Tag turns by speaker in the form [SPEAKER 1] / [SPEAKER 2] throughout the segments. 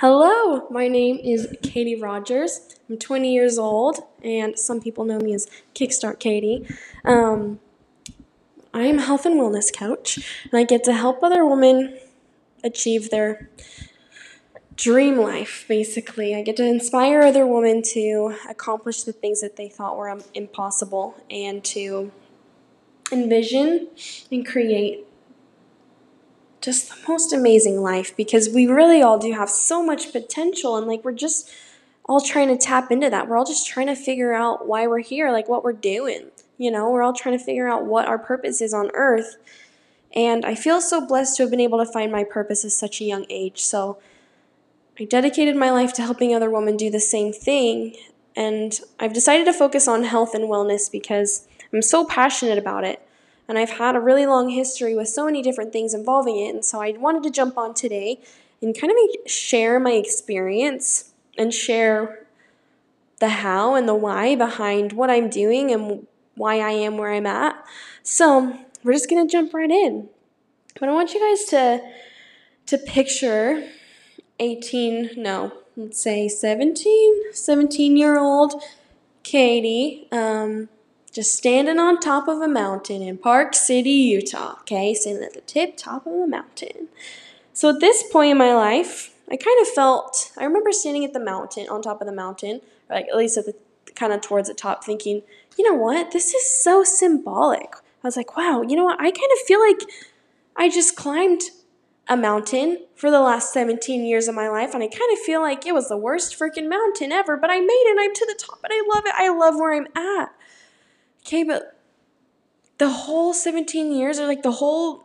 [SPEAKER 1] Hello, my name is Katie Rogers. I'm 20 years old, and some people know me as Kickstart Katie. Um, I am a health and wellness coach, and I get to help other women achieve their dream life, basically. I get to inspire other women to accomplish the things that they thought were um, impossible and to envision and create just the most amazing life because we really all do have so much potential and like we're just all trying to tap into that. We're all just trying to figure out why we're here, like what we're doing. You know, we're all trying to figure out what our purpose is on earth. And I feel so blessed to have been able to find my purpose at such a young age. So I dedicated my life to helping other women do the same thing. And I've decided to focus on health and wellness because I'm so passionate about it and I've had a really long history with so many different things involving it. And so I wanted to jump on today and kind of share my experience and share the how and the why behind what I'm doing and why I am where I'm at. So we're just gonna jump right in. But I want you guys to to picture 18, no, let's say 17, 17 year old Katie. Um, just standing on top of a mountain in Park City, Utah. Okay, standing at the tip top of a mountain. So at this point in my life, I kind of felt, I remember standing at the mountain, on top of the mountain, like at least at the kind of towards the top, thinking, you know what, this is so symbolic. I was like, wow, you know what, I kind of feel like I just climbed a mountain for the last 17 years of my life, and I kind of feel like it was the worst freaking mountain ever, but I made it, I'm to the top, and I love it. I love where I'm at. Okay, but the whole 17 years, or like the whole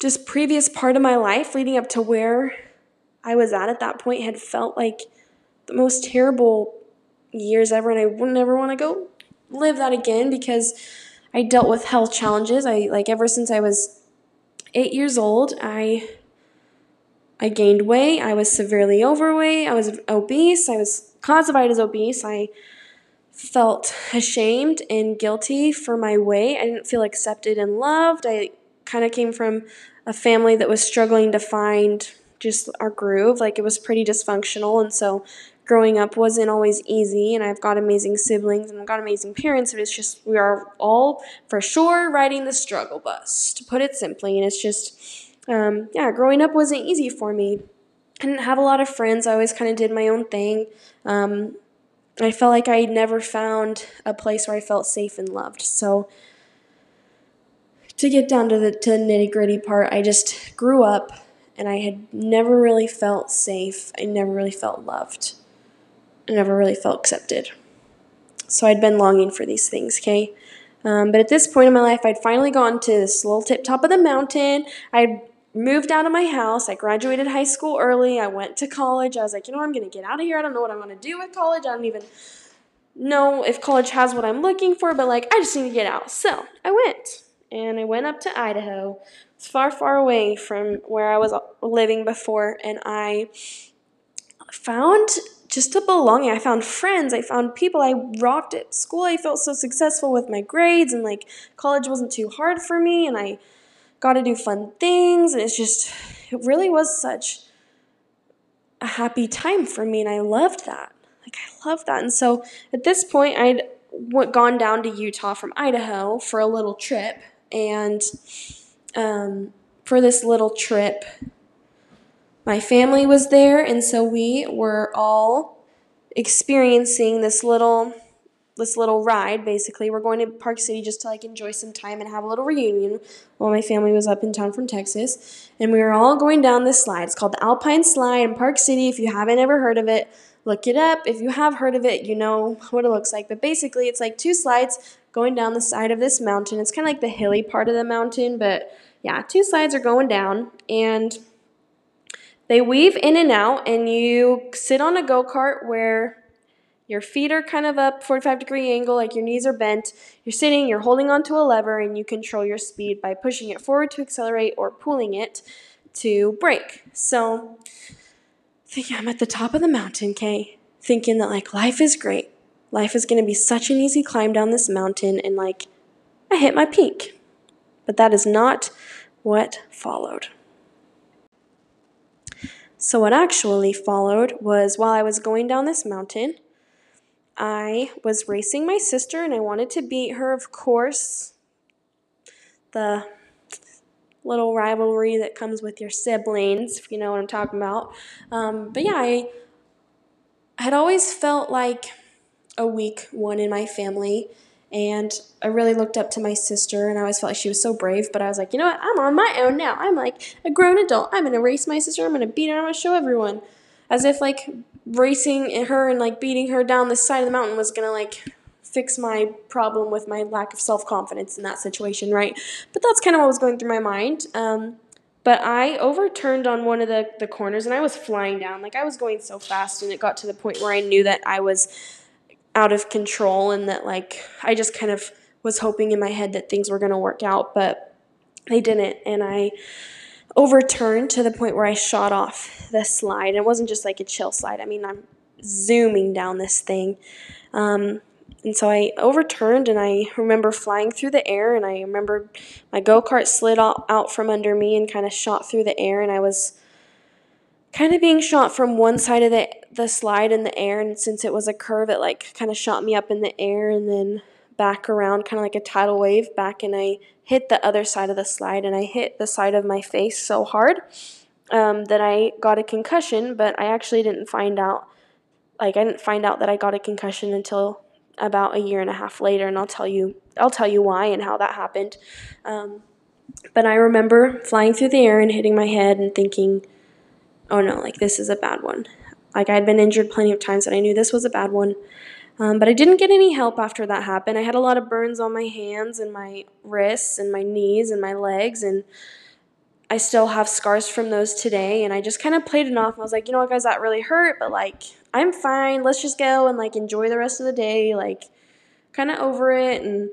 [SPEAKER 1] just previous part of my life leading up to where I was at at that point had felt like the most terrible years ever, and I wouldn't ever want to go live that again because I dealt with health challenges. I like ever since I was eight years old, I I gained weight. I was severely overweight. I was obese. I was classified as obese. I felt ashamed and guilty for my weight. I didn't feel accepted and loved. I kind of came from a family that was struggling to find just our groove. Like it was pretty dysfunctional. And so growing up wasn't always easy. And I've got amazing siblings and I've got amazing parents. But it's just, we are all for sure riding the struggle bus, to put it simply. And it's just, um, yeah, growing up wasn't easy for me. I didn't have a lot of friends. I always kind of did my own thing. Um, I felt like I never found a place where I felt safe and loved. So, to get down to the to nitty gritty part, I just grew up and I had never really felt safe. I never really felt loved. I never really felt accepted. So I'd been longing for these things, okay? Um, but at this point in my life, I'd finally gone to this little tip top of the mountain. I'd moved out of my house. I graduated high school early. I went to college. I was like, you know, I'm going to get out of here. I don't know what I'm going to do with college. I don't even know if college has what I'm looking for, but like, I just need to get out. So I went and I went up to Idaho. It's far, far away from where I was living before, and I found just a belonging. I found friends. I found people. I rocked at school. I felt so successful with my grades, and like college wasn't too hard for me, and I got to do fun things. And it's just, it really was such a happy time for me. And I loved that. Like, I loved that. And so at this point, I'd gone down to Utah from Idaho for a little trip. And um, for this little trip, my family was there. And so we were all experiencing this little this little ride basically. We're going to park city just to like enjoy some time and have a little reunion while my family was up in town from texas. And we were all going down this slide. It's called the alpine slide in park city. If you haven't ever heard of it look it up. If you have heard of it you know what it looks like. But basically it's like two slides going down the side of this mountain. It's kind of like the hilly part of the mountain but yeah two slides are going down and they weave in and out and you sit on a go-kart where your feet are kind of up 45 degree angle, like your knees are bent. You're sitting, you're holding onto a lever, and you control your speed by pushing it forward to accelerate or pulling it to brake. So, thinking I'm at the top of the mountain, okay? Thinking that like life is great. Life is gonna be such an easy climb down this mountain, and like I hit my peak. But that is not what followed. So, what actually followed was while I was going down this mountain, I was racing my sister and I wanted to beat her, of course. The little rivalry that comes with your siblings, if you know what I'm talking about. Um, but yeah, I had always felt like a weak one in my family. And I really looked up to my sister, and I always felt like she was so brave. But I was like, you know what? I'm on my own now. I'm like a grown adult. I'm gonna race my sister. I'm gonna beat her. I'm gonna show everyone, as if like racing her and like beating her down the side of the mountain was gonna like fix my problem with my lack of self confidence in that situation, right? But that's kind of what was going through my mind. Um, but I overturned on one of the, the corners and I was flying down. Like I was going so fast, and it got to the point where I knew that I was out of control and that like I just kind of was hoping in my head that things were going to work out, but they didn't. And I overturned to the point where I shot off the slide. And it wasn't just like a chill slide. I mean, I'm zooming down this thing. Um, and so I overturned and I remember flying through the air and I remember my go kart slid out from under me and kind of shot through the air and I was kind of being shot from one side of the the slide in the air and since it was a curve it like kind of shot me up in the air and then back around kind of like a tidal wave back and I hit the other side of the slide and I hit the side of my face so hard um, that I got a concussion but I actually didn't find out like I didn't find out that I got a concussion until about a year and a half later and I'll tell you I'll tell you why and how that happened um, but I remember flying through the air and hitting my head and thinking oh no, like this is a bad one. Like I had been injured plenty of times and I knew this was a bad one. Um, but I didn't get any help after that happened. I had a lot of burns on my hands and my wrists and my knees and my legs, and I still have scars from those today. And I just kind of played it off. I was like, you know what, guys, that really hurt, but like, I'm fine. Let's just go and like enjoy the rest of the day. Like, kind of over it. And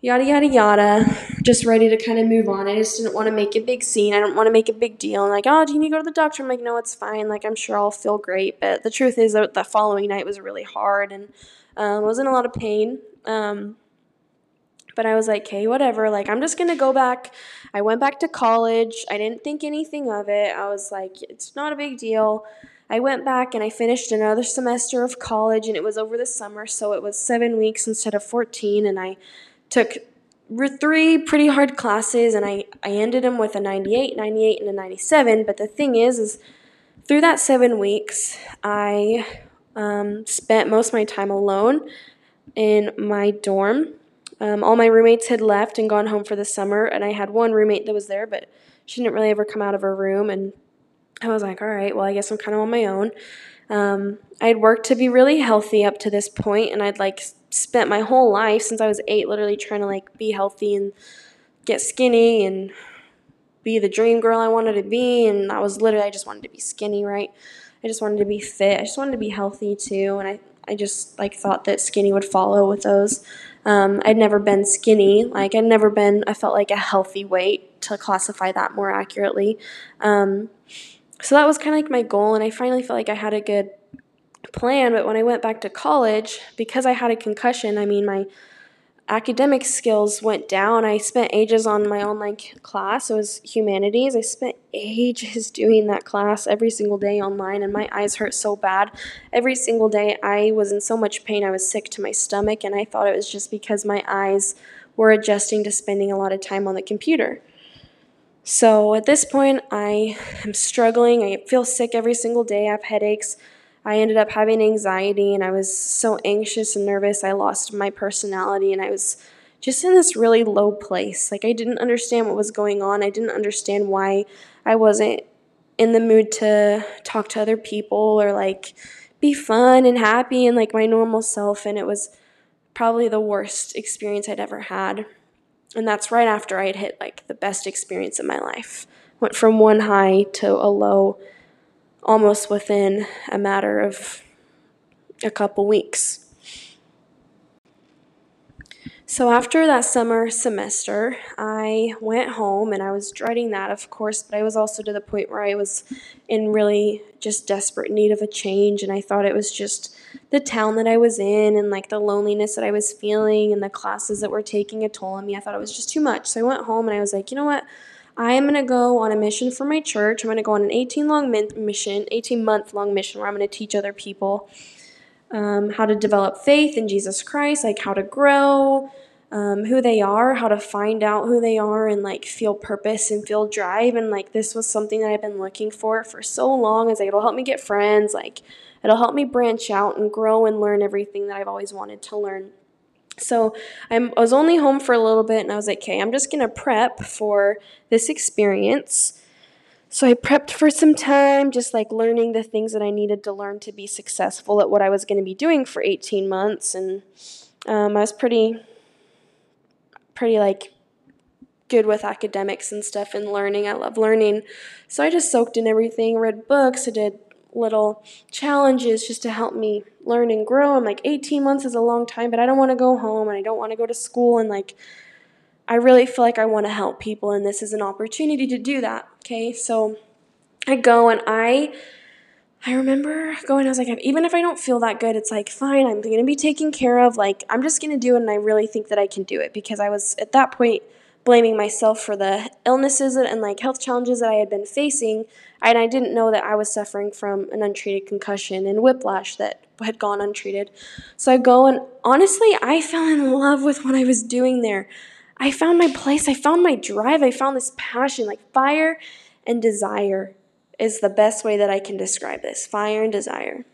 [SPEAKER 1] yada yada yada. Just ready to kind of move on. I just didn't want to make a big scene. I don't want to make a big deal. And like oh do you need to go to the doctor? I'm like no it's fine. Like i'm sure i'll feel great. But the truth is that the following night was really hard and um, i was in a lot of pain. Um, but i was like okay whatever. Like i'm just gonna go back. I went back to college. I didn't think anything of it. I was like it's not a big deal. I went back and I finished another semester of college, and it was over the summer, so it was seven weeks instead of 14. And I took three pretty hard classes and I, I ended them with a 98, 98, and a 97. But the thing is, is through that seven weeks, I um, spent most of my time alone in my dorm. Um, all my roommates had left and gone home for the summer, and I had one roommate that was there, but she didn't really ever come out of her room. And I was like, all right, well, I guess I'm kind of on my own. Um, I'd worked to be really healthy up to this point, and I'd like spent my whole life since I was eight literally trying to like be healthy and get skinny and be the dream girl I wanted to be. And I was literally, I just wanted to be skinny, right? I just wanted to be fit. I just wanted to be healthy too. And I, I just like thought that skinny would follow with those. Um, I'd never been skinny. Like I'd never been, I felt like a healthy weight to classify that more accurately. Um, so that was kind of like my goal. And I finally felt like I had a good plan, but when I went back to college, because I had a concussion, I mean, my academic skills went down. I spent ages on my online class. It was humanities. I spent ages doing that class every single day online, and my eyes hurt so bad. Every single day, I was in so much pain. I was sick to my stomach, and I thought it was just because my eyes were adjusting to spending a lot of time on the computer. So at this point, I am struggling. I feel sick every single day. I have headaches. I ended up having anxiety and I was so anxious and nervous. I lost my personality and I was just in this really low place. Like, I didn't understand what was going on. I didn't understand why I wasn't in the mood to talk to other people or like be fun and happy and like my normal self. And it was probably the worst experience I'd ever had. And that's right after I had hit like the best experience of my life. Went from one high to a low almost within a matter of a couple weeks. So, after that summer semester, I went home and I was dreading that, of course, but I was also to the point where I was in really just desperate need of a change. And I thought it was just the town that I was in and like the loneliness that I was feeling and the classes that were taking a toll on me. I thought it was just too much. So, I went home and I was like, you know what? I am going to go on a mission for my church. I'm going to go on an 18 long mission, 18 month long mission where I'm going to teach other people um, how to develop faith in Jesus Christ, like how to grow, um, who they are, how to find out who they are, and like feel purpose and feel drive. And like this was something that I've been looking for for so long. Is like it'll help me get friends, like it'll help me branch out and grow and learn everything that I've always wanted to learn. So I'm, I was only home for a little bit, and I was like, okay, I'm just gonna prep for this experience. So I prepped for some time, just like learning the things that I needed to learn to be successful at what I was going to be doing for 18 months, and um, I was pretty pretty like good with academics and stuff and learning. I love learning. So I just soaked in everything, read books, I did little challenges just to help me learn and grow. I'm like 18 months is a long time, but I don't want to go home and I don't want to go to school and like I really feel like I want to help people and this is an opportunity to do that. Okay? So I go and I I remember going, I was like, even if I don't feel that good, it's like, fine, I'm going to be taken care of. Like, I'm just going to do it. And I really think that I can do it because I was at that point blaming myself for the illnesses and like health challenges that I had been facing. And I didn't know that I was suffering from an untreated concussion and whiplash that had gone untreated. So I go, and honestly, I fell in love with what I was doing there. I found my place, I found my drive, I found this passion, like fire and desire is the best way that I can describe this fire and desire.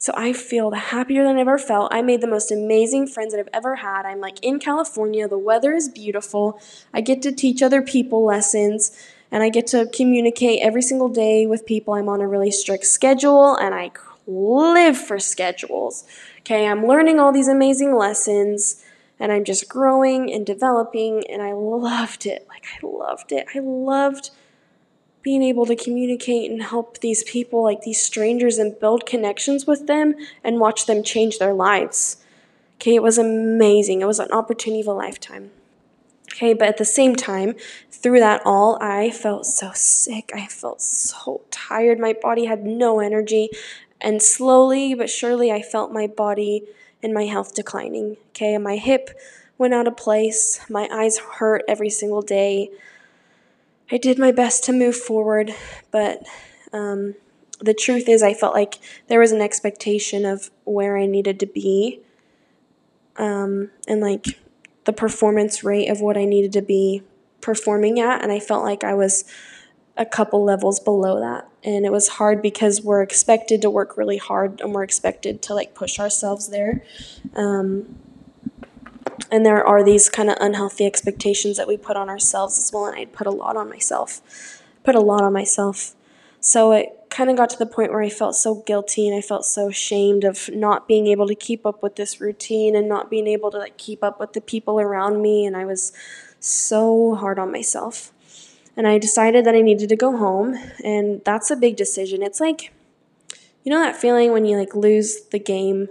[SPEAKER 1] So I feel happier than I've ever felt. I made the most amazing friends that I've ever had. I'm like in California, the weather is beautiful. I get to teach other people lessons and I get to communicate every single day with people. I'm on a really strict schedule and I live for schedules. Okay, I'm learning all these amazing lessons and I'm just growing and developing and I loved it. Like I loved it. I loved being able to communicate and help these people, like these strangers, and build connections with them and watch them change their lives. Okay, it was amazing. It was an opportunity of a lifetime. Okay, but at the same time, through that all, I felt so sick. I felt so tired. My body had no energy. And slowly but surely, I felt my body and my health declining. Okay, my hip went out of place. My eyes hurt every single day. I did my best to move forward, but um, the truth is, I felt like there was an expectation of where I needed to be, um, and like the performance rate of what I needed to be performing at, and I felt like I was a couple levels below that. And it was hard because we're expected to work really hard and we're expected to like push ourselves there. Um, and there are these kind of unhealthy expectations that we put on ourselves as well and i'd put a lot on myself put a lot on myself. So it kind of got to the point where i felt so guilty and i felt so ashamed of not being able to keep up with this routine and not being able to like keep up with the people around me and i was so hard on myself. And i decided that i needed to go home and that's a big decision. It's like you know that feeling when you like lose the game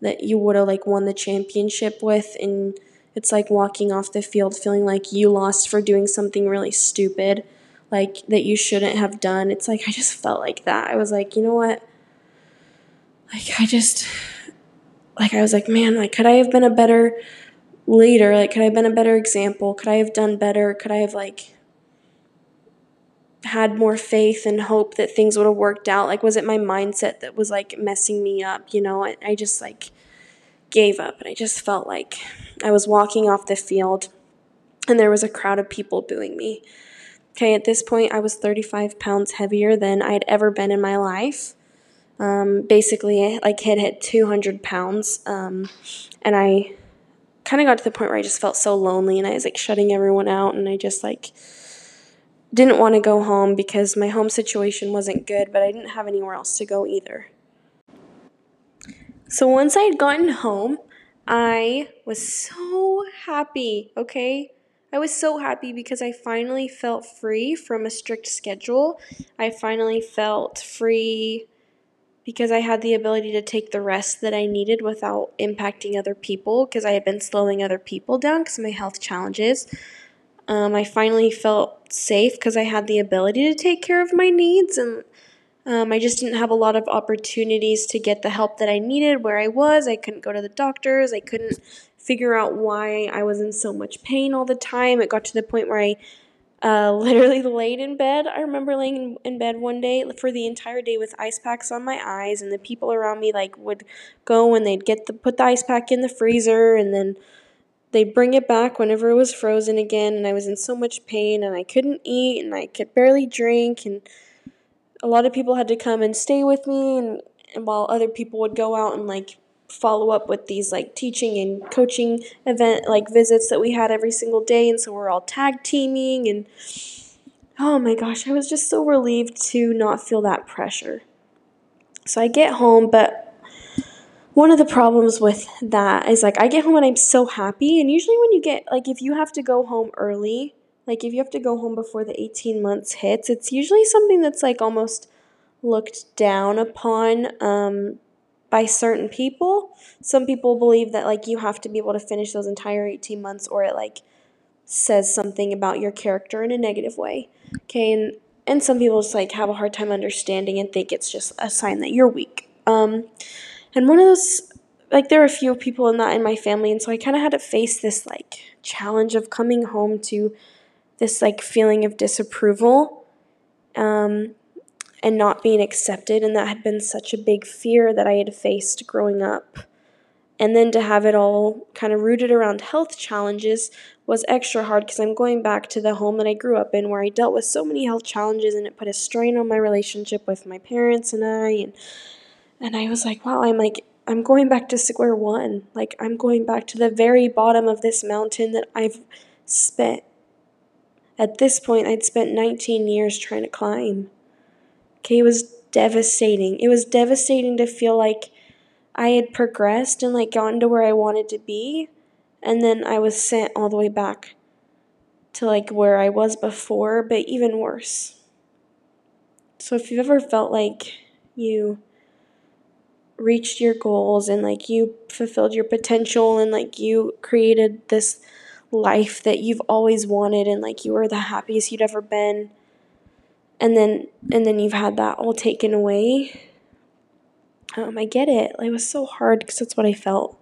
[SPEAKER 1] that you would have like won the championship with and it's like walking off the field feeling like you lost for doing something really stupid like that you shouldn't have done. It's like i just felt like that. I was like you know what? Like i just like i was like man like could i have been a better leader? Like could i have been a better example? Could i have done better? Could i have like had more faith and hope that things would have worked out? Like, was it my mindset that was like messing me up? You know, I, I just like gave up and I just felt like I was walking off the field and there was a crowd of people booing me. Okay, at this point, I was 35 pounds heavier than I'd ever been in my life. Um, basically, like had hit 200 pounds, um, and I kind of got to the point where I just felt so lonely, and I was like shutting everyone out, and I just like didn't want to go home because my home situation wasn't good, but I didn't have anywhere else to go either. So once I had gotten home, I was so happy, okay? I was so happy because I finally felt free from a strict schedule. I finally felt free because I had the ability to take the rest that I needed without impacting other people because I had been slowing other people down because of my health challenges. Um, I finally felt safe because I had the ability to take care of my needs, and um, I just didn't have a lot of opportunities to get the help that I needed where I was. I couldn't go to the doctors, I couldn't figure out why I was in so much pain all the time. It got to the point where I uh, literally laid in bed. I remember laying in, in bed one day for the entire day with ice packs on my eyes, and the people around me like would go and they'd get the put the ice pack in the freezer, and then they'd bring it back whenever it was frozen again. And I was in so much pain, and I couldn't eat, and I could barely drink, and a lot of people had to come and stay with me, and, and while other people would go out and like follow up with these like teaching and coaching event like visits that we had every single day and so we're all tag teaming and oh my gosh i was just so relieved to not feel that pressure so i get home but one of the problems with that is like i get home and i'm so happy and usually when you get like if you have to go home early like if you have to go home before the 18 months hits it's usually something that's like almost looked down upon um, by certain people. Some people believe that like you have to be able to finish those entire 18 months or it like says something about your character in a negative way. Okay, and and some people just like have a hard time understanding and think it's just a sign that you're weak. Um and one of those like there are a few people in that in my family and so I kind of had to face this like challenge of coming home to this like feeling of disapproval. Um and not being accepted. And that had been such a big fear that I had faced growing up. And then to have it all kind of rooted around health challenges was extra hard because I'm going back to the home that I grew up in where I dealt with so many health challenges and it put a strain on my relationship with my parents and I and and I was like, wow, I'm like I'm going back to square one. Like I'm going back to the very bottom of this mountain that I've spent at this point I'd spent 19 years trying to climb. Okay, it was devastating. It was devastating to feel like I had progressed and like gotten to where I wanted to be, and then I was sent all the way back to like where I was before, but even worse. So if you've ever felt like you reached your goals and like you fulfilled your potential and like you created this life that you've always wanted and like you were the happiest you'd ever been and then and then you've had that all taken away. Um, I get it. It was so hard because that's what I felt.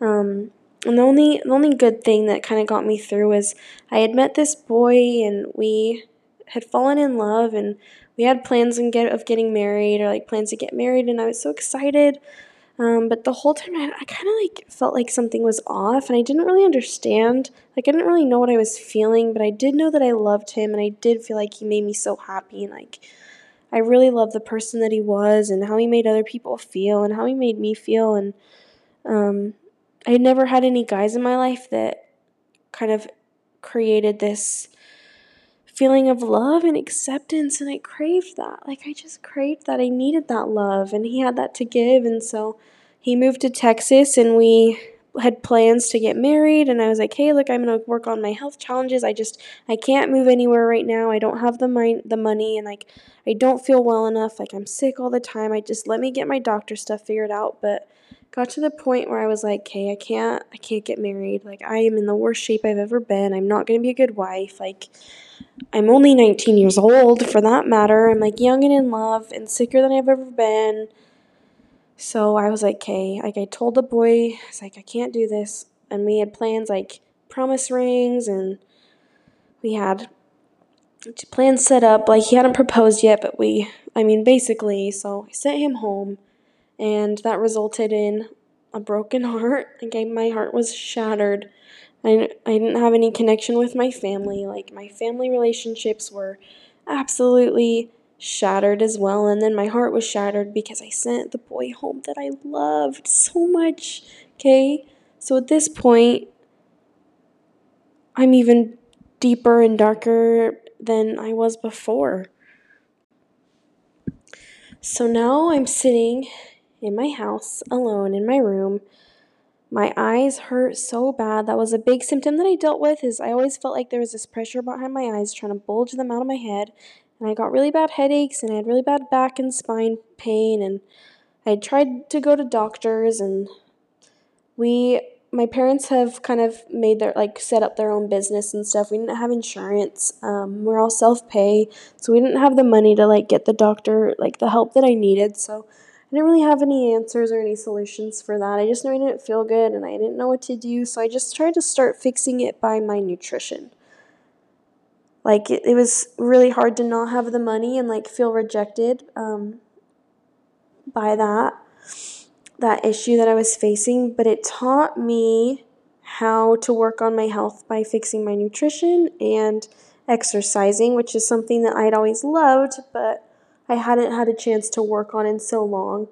[SPEAKER 1] Um, and the only the only good thing that kind of got me through was I had met this boy and we had fallen in love and we had plans and get of getting married or like plans to get married and I was so excited. Um, but the whole time I, I kind of like felt like something was off and I didn't really understand. Like I didn't really know what I was feeling, but I did know that I loved him and I did feel like he made me so happy and like I really loved the person that he was and how he made other people feel and how he made me feel and um, I had never had any guys in my life that kind of created this feeling of love and acceptance and I craved that. Like I just craved that. I needed that love and he had that to give and so he moved to Texas and we had plans to get married and I was like, "Hey, look, I'm going to work on my health challenges. I just I can't move anywhere right now. I don't have the mind, the money and like I don't feel well enough. Like I'm sick all the time. I just let me get my doctor stuff figured out." But got to the point where I was like, "Okay, I can't I can't get married. Like I am in the worst shape I've ever been. I'm not going to be a good wife. Like I'm only 19 years old for that matter. I'm like young and in love and sicker than I've ever been." So I was like, okay, like I told the boy, I was like, I can't do this. And we had plans like promise rings and we had plans set up. Like he hadn't proposed yet, but we, I mean, basically, so I sent him home and that resulted in a broken heart. Like my heart was shattered. I, I didn't have any connection with my family. Like my family relationships were absolutely shattered as well. And then my heart was shattered because I sent the boy home that I loved so much. Okay? So at this point, I'm even deeper and darker than I was before. So now I'm sitting in my house alone in my room. My eyes hurt so bad. That was a big symptom that I dealt with is I always felt like there was this pressure behind my eyes trying to bulge them out of my head and I got really bad headaches and I had really bad back and spine pain and I tried to go to doctors and we my parents have kind of made their like set up their own business and stuff. We didn't have insurance. Um, we're all self pay, so we didn't have the money to like get the doctor like the help that I needed. So I didn't really have any answers or any solutions for that. I just knew I didn't feel good and I didn't know what to do. So I just tried to start fixing it by my nutrition. like it, it was really hard to not have the money and like feel rejected um, by that that issue that I was facing, but it taught me how to work on my health by fixing my nutrition and exercising, which is something that I'd always loved, but I hadn't had a chance to work on in so long.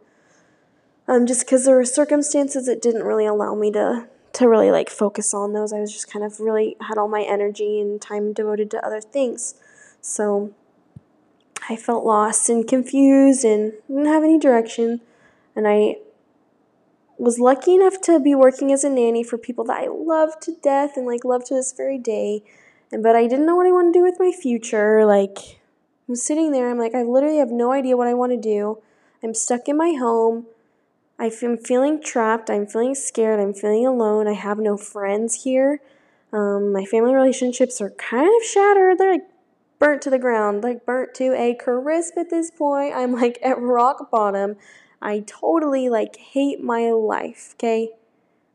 [SPEAKER 1] Um, just because there were circumstances that didn't really allow me to to really like focus on those. I was just kind of really had all my energy and time devoted to other things. So I felt lost and confused and didn't have any direction. And I was lucky enough to be working as a nanny for people that I love to death and like love to this very day. And but I didn't know what I wanted to do with my future. Like I'm sitting there, I'm like, I literally have no idea what I want to do. I'm stuck in my home. I'm feeling trapped. I'm feeling scared. I'm feeling alone. I have no friends here. Um, my family relationships are kind of shattered. They're like burnt to the ground, like burnt to a crisp at this point. I'm like at rock bottom. I totally like hate my life, okay?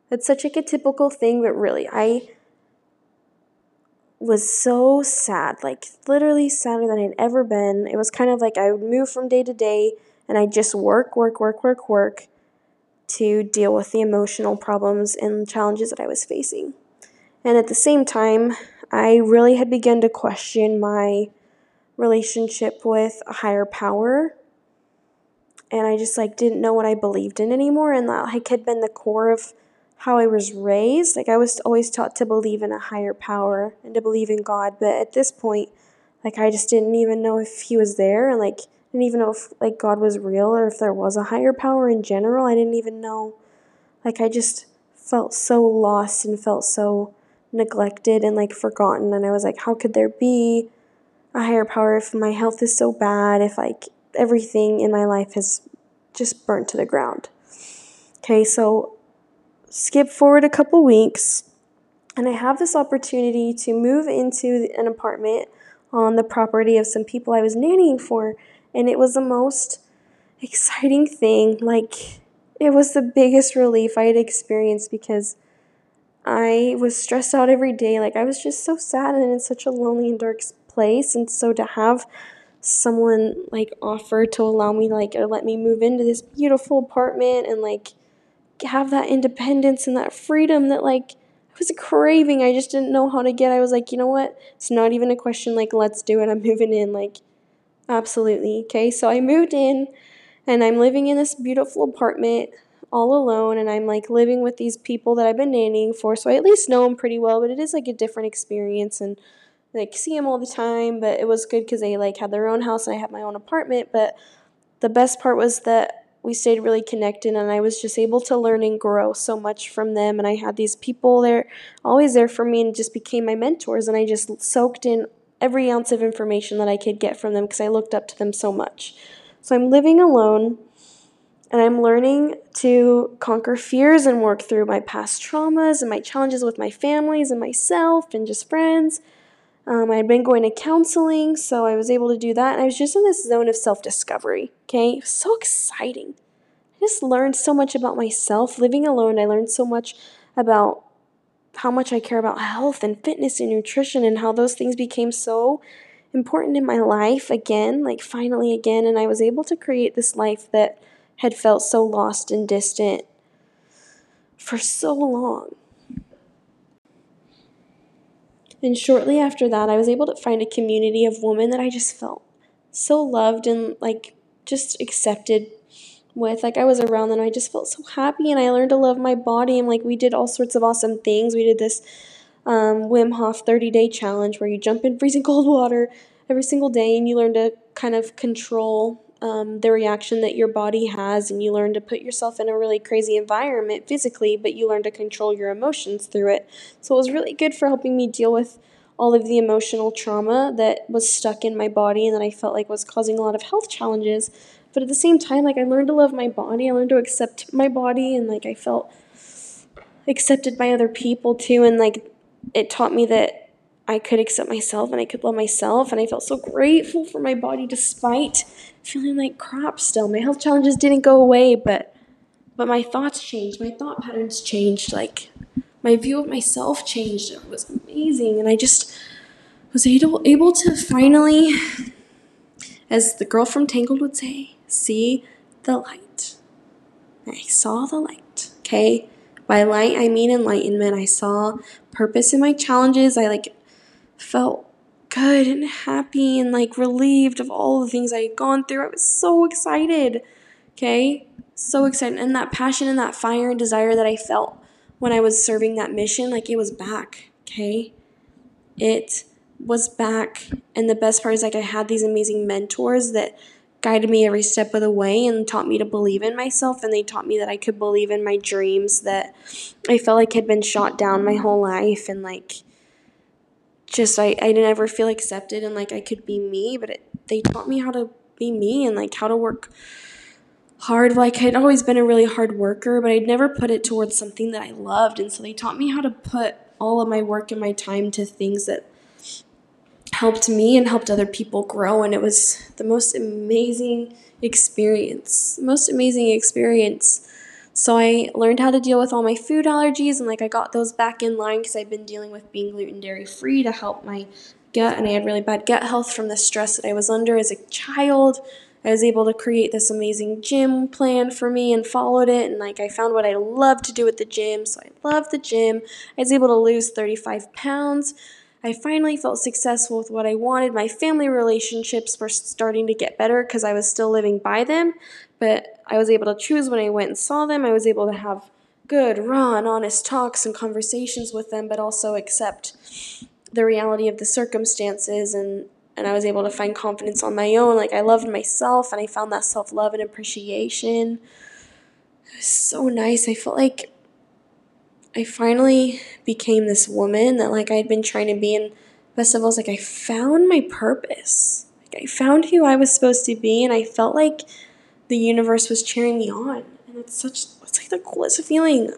[SPEAKER 1] That's such like a typical thing, but really, I was so sad, like literally sadder than I'd ever been. It was kind of like I would move from day to day and I just work, work, work, work, work to deal with the emotional problems and challenges that I was facing. And at the same time, I really had begun to question my relationship with a higher power and I just like didn't know what I believed in anymore and that like had been the core of how I was raised. Like I was always taught to believe in a higher power and to believe in God, but at this point like I just didn't even know if he was there and like didn't even know if like God was real or if there was a higher power in general. I didn't even know. Like I just felt so lost and felt so neglected and like forgotten and I was like how could there be a higher power if my health is so bad if like everything in my life has just burnt to the ground. Okay, so skip forward a couple weeks, and I have this opportunity to move into an apartment on the property of some people I was nannying for, and it was the most exciting thing. Like, it was the biggest relief I had experienced because I was stressed out every day. Like, I was just so sad and in such a lonely and dark place. And so to have someone like offer to allow me like or let me move into this beautiful apartment and like have that independence and that freedom that like I was craving. I just didn't know how to get. I was like, you know what? It's not even a question like let's do it. I'm moving in like absolutely. Okay? So I moved in and I'm living in this beautiful apartment all alone and I'm like living with these people that I've been nannying for. So I at least know them pretty well, but it is like a different experience and like see them all the time, but it was good because they like had their own house and I had my own apartment. But the best part was that we stayed really connected and I was just able to learn and grow so much from them. And I had these people there, always there for me, and just became my mentors. And I just soaked in every ounce of information that I could get from them because I looked up to them so much. So I'm living alone and I'm learning to conquer fears and work through my past traumas and my challenges with my families and myself and just friends. Um, I had been going to counseling, so I was able to do that. And I was just in this zone of self discovery. Okay, so exciting. I just learned so much about myself. Living alone, I learned so much about how much I care about health and fitness and nutrition and how those things became so important in my life again, like finally again. And I was able to create this life that had felt so lost and distant for so long. And shortly after that, I was able to find a community of women that I just felt so loved and like just accepted with. Like I was around them, I just felt so happy and I learned to love my body. And like we did all sorts of awesome things. We did this um, Wim Hof 30 day challenge where you jump in freezing cold water every single day and you learn to kind of control um, the reaction that your body has, and you learn to put yourself in a really crazy environment physically, but you learn to control your emotions through it. So it was really good for helping me deal with all of the emotional trauma that was stuck in my body and that I felt like was causing a lot of health challenges. But at the same time, like I learned to love my body, I learned to accept my body, and like I felt accepted by other people too, and like it taught me that I could accept myself and I could love myself. And I felt so grateful for my body despite feeling like crap still. My health challenges didn't go away, but but my thoughts changed. My thought patterns changed. Like my view of myself changed. It was amazing. And I just was able, able to finally, as the girl from Tangled would say, see the light. I saw the light, okay? By light, I mean enlightenment. I saw purpose in my challenges. I like felt good and happy and like relieved of all the things I had gone through. I was so excited. Okay? So excited. And that passion and that fire and desire that I felt when I was serving that mission, like it was back. Okay? It was back. And the best part is like I had these amazing mentors that guided me every step of the way and taught me to believe in myself and they taught me that I could believe in my dreams that I felt like had been shot down my whole life and like just I, I didn't ever feel accepted and like I could be me, but it, they taught me how to be me and like how to work hard. Like I'd always been a really hard worker, but I'd never put it towards something that I loved. And so they taught me how to put all of my work and my time to things that helped me and helped other people grow. And it was the most amazing experience, most amazing experience. So I learned how to deal with all my food allergies and like I got those back in line because I've been dealing with being gluten dairy free to help my gut and I had really bad gut health from the stress that I was under as a child. I was able to create this amazing gym plan for me and followed it and like I found what I love to do at the gym. So I love the gym. I was able to lose 35 pounds. I finally felt successful with what I wanted. My family relationships were starting to get better because I was still living by them, but I was able to choose when I went and saw them. I was able to have good, raw, and honest talks and conversations with them, but also accept the reality of the circumstances and and I was able to find confidence on my own. Like I loved myself and I found that self love and appreciation. It was so nice. I felt like I finally became this woman that like I'd been trying to be in festivals. like I found my purpose. Like I found who I was supposed to be and I felt like the universe was cheering me on. And it's such it's like the coolest feeling.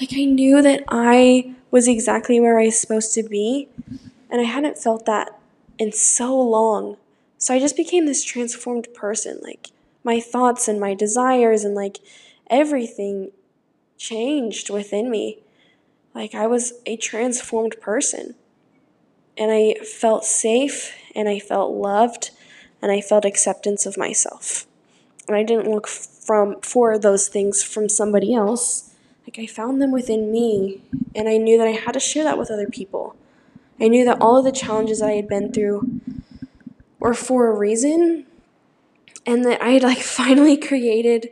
[SPEAKER 1] Like I knew that I was exactly where I was supposed to be. And I hadn't felt that in so long. So I just became this transformed person. Like my thoughts and my desires and like everything changed within me. Like I was a transformed person. And I felt safe and I felt loved and I felt acceptance of myself and I didn't look from for those things from somebody else. Like I found them within me, and I knew that I had to share that with other people. I knew that all of the challenges that I had been through were for a reason, and that I had like finally created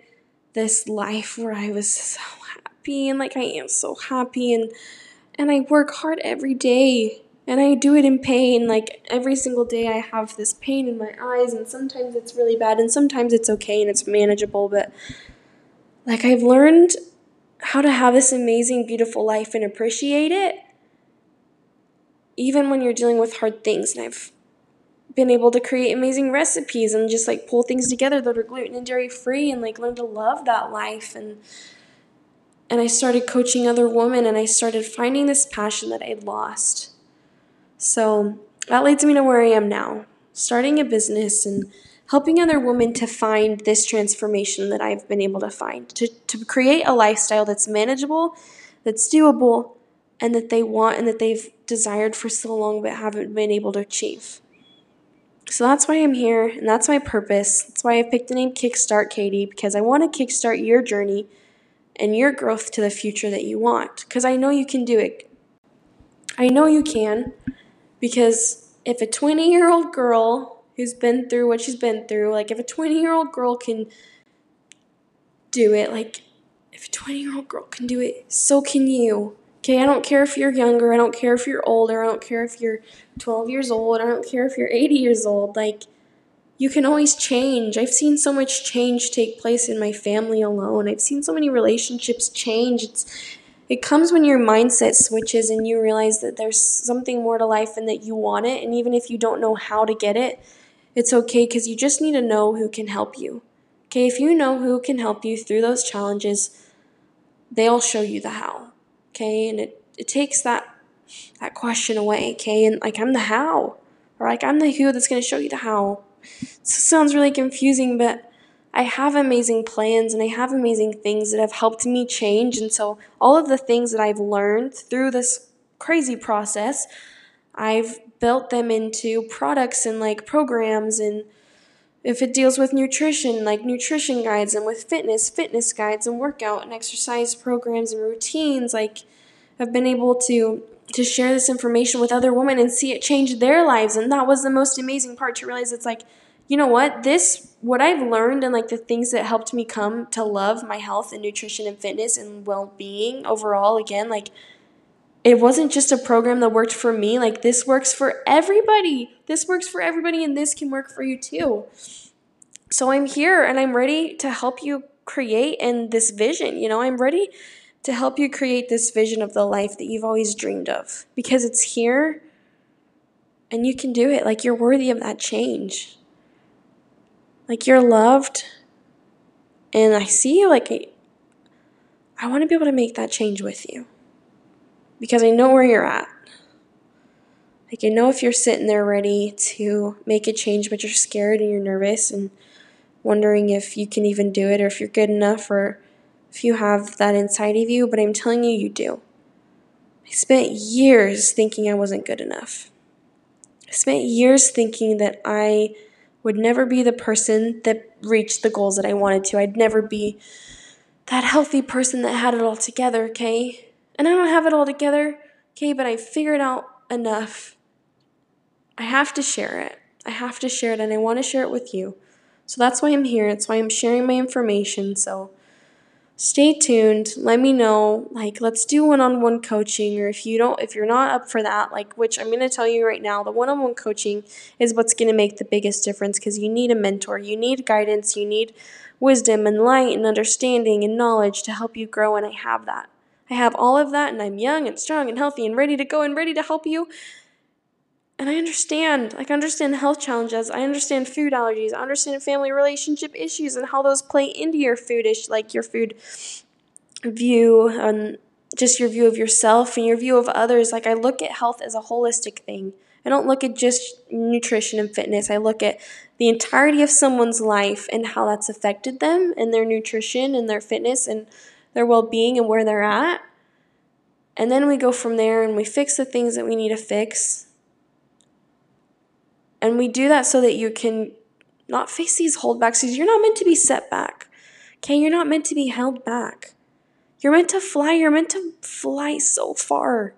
[SPEAKER 1] this life where I was so happy and like I am so happy and and I work hard every day and I do it in pain. Like every single day, I have this pain in my eyes, and sometimes it's really bad, and sometimes it's okay and it's manageable. But like I've learned how to have this amazing, beautiful life and appreciate it, even when you're dealing with hard things. And I've been able to create amazing recipes and just like pull things together that are gluten and dairy free and like learn to love that life and and I started coaching other women and I started finding this passion that I'd lost so that leads me to where I am now, starting a business and helping other women to find this transformation that I've been able to find, to, to create a lifestyle that's manageable, that's doable, and that they want and that they've desired for so long but haven't been able to achieve. So that's why I'm here, and that's my purpose. That's why I picked the name Kickstart Katie, because I want to kickstart your journey and your growth to the future that you want. Because I know you can do it. I know you can. Because if a 20 year old girl who's been through what she's been through, like if a 20 year old girl can do it, like if a 20 year old girl can do it, so can you. Okay, I don't care if you're younger, I don't care if you're older, I don't care if you're 12 years old, I don't care if you're 80 years old. Like, you can always change. I've seen so much change take place in my family alone. I've seen so many relationships change. It's it comes when your mindset switches and you realize that there's something more to life and that you want it. And even if you don't know how to get it, it's okay because you just need to know who can help you. Okay, if you know who can help you through those challenges, they'll show you the how. Okay, and it, it takes that that question away, okay? And like I'm the how. Or like I'm the who that's gonna show you the how. Sounds really confusing, but I have amazing plans and I have amazing things that have helped me change. And so, all of the things that I've learned through this crazy process, I've built them into products and like programs and if it deals with nutrition, like nutrition guides, and with fitness, fitness guides, and workout and exercise programs and routines, like I've been able to to share this information with other women and see it change their lives. And that was the most amazing part to realize it's like, you know what, this what I've learned and like the things that helped me come to love my health and nutrition and fitness and well being overall again, like it wasn't just a program that worked for me. Like, this works for everybody. This works for everybody, and this can work for you too. So, I'm here and I'm ready to help you create in this vision. You know, I'm ready to help you create this vision of the life that you've always dreamed of because it's here and you can do it. Like, you're worthy of that change. Like, you're loved. And I see you like, I want to be able to make that change with you because I know where you're at. Like, I know if you're sitting there ready to make a change, but you're scared and you're nervous and wondering if you can even do it or if you're good enough or if you have that inside of you, but I'm telling you, you do. I spent years thinking I wasn't good enough. I spent years thinking that I would never be the person that reached the goals that I wanted to. I'd never be that healthy person that had it all together, okay? And I don't have it all together, okay, but I figured out enough. I have to share it. I have to share it, and I want to share it with you. So that's why I'm here. That's why I'm sharing my information. So stay tuned. Let me know. Like, let's do one-on-one coaching, or if you don't, if you're not up for that, like, which I'm gonna tell you right now, the one-on-one coaching is what's gonna make the biggest difference because you need a mentor, you need guidance, you need wisdom and light and understanding and knowledge to help you grow, and I have that. I have all of that and I'm young and strong and healthy and ready to go and ready to help you. And I understand. Like, I understand health challenges. I understand food allergies. I understand family relationship issues and how those play into your food, ish, like your food view and just your view of yourself and your view of others. Like, I look at health as a holistic thing. I don't look at just nutrition and fitness. I look at the entirety of someone's life and how that's affected them and their nutrition and their fitness and their well being and where they're at. And then we go from there and we fix the things that we need to fix. And we do that so that you can not face these holdbacks because you're not meant to be set back. Okay, you're not meant to be held back. You're meant to fly. You're meant to fly so far.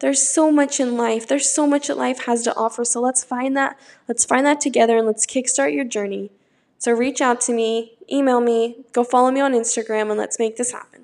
[SPEAKER 1] There's so much in life. There's so much that life has to offer. So let's find that. Let's find that together and let's kickstart your journey. So reach out to me, email me, go follow me on Instagram, and let's make this happen.